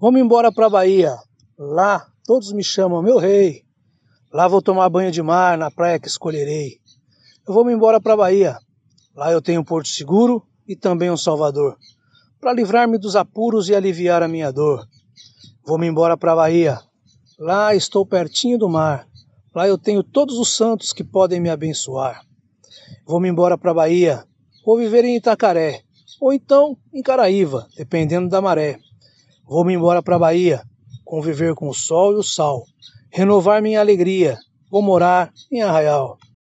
Vamos embora pra Bahia. Lá todos me chamam meu rei. Lá vou tomar banho de mar na praia que escolherei. Eu vou me embora pra Bahia. Lá eu tenho um porto seguro e também um salvador, para livrar-me dos apuros e aliviar a minha dor. Vou-me embora pra Bahia. Lá estou pertinho do mar. Lá eu tenho todos os santos que podem me abençoar. Vou-me embora pra Bahia. Vou viver em Itacaré ou então em Caraíva, dependendo da maré. Vou-me embora para Bahia, conviver com o sol e o sal, renovar minha alegria. Vou morar em Arraial.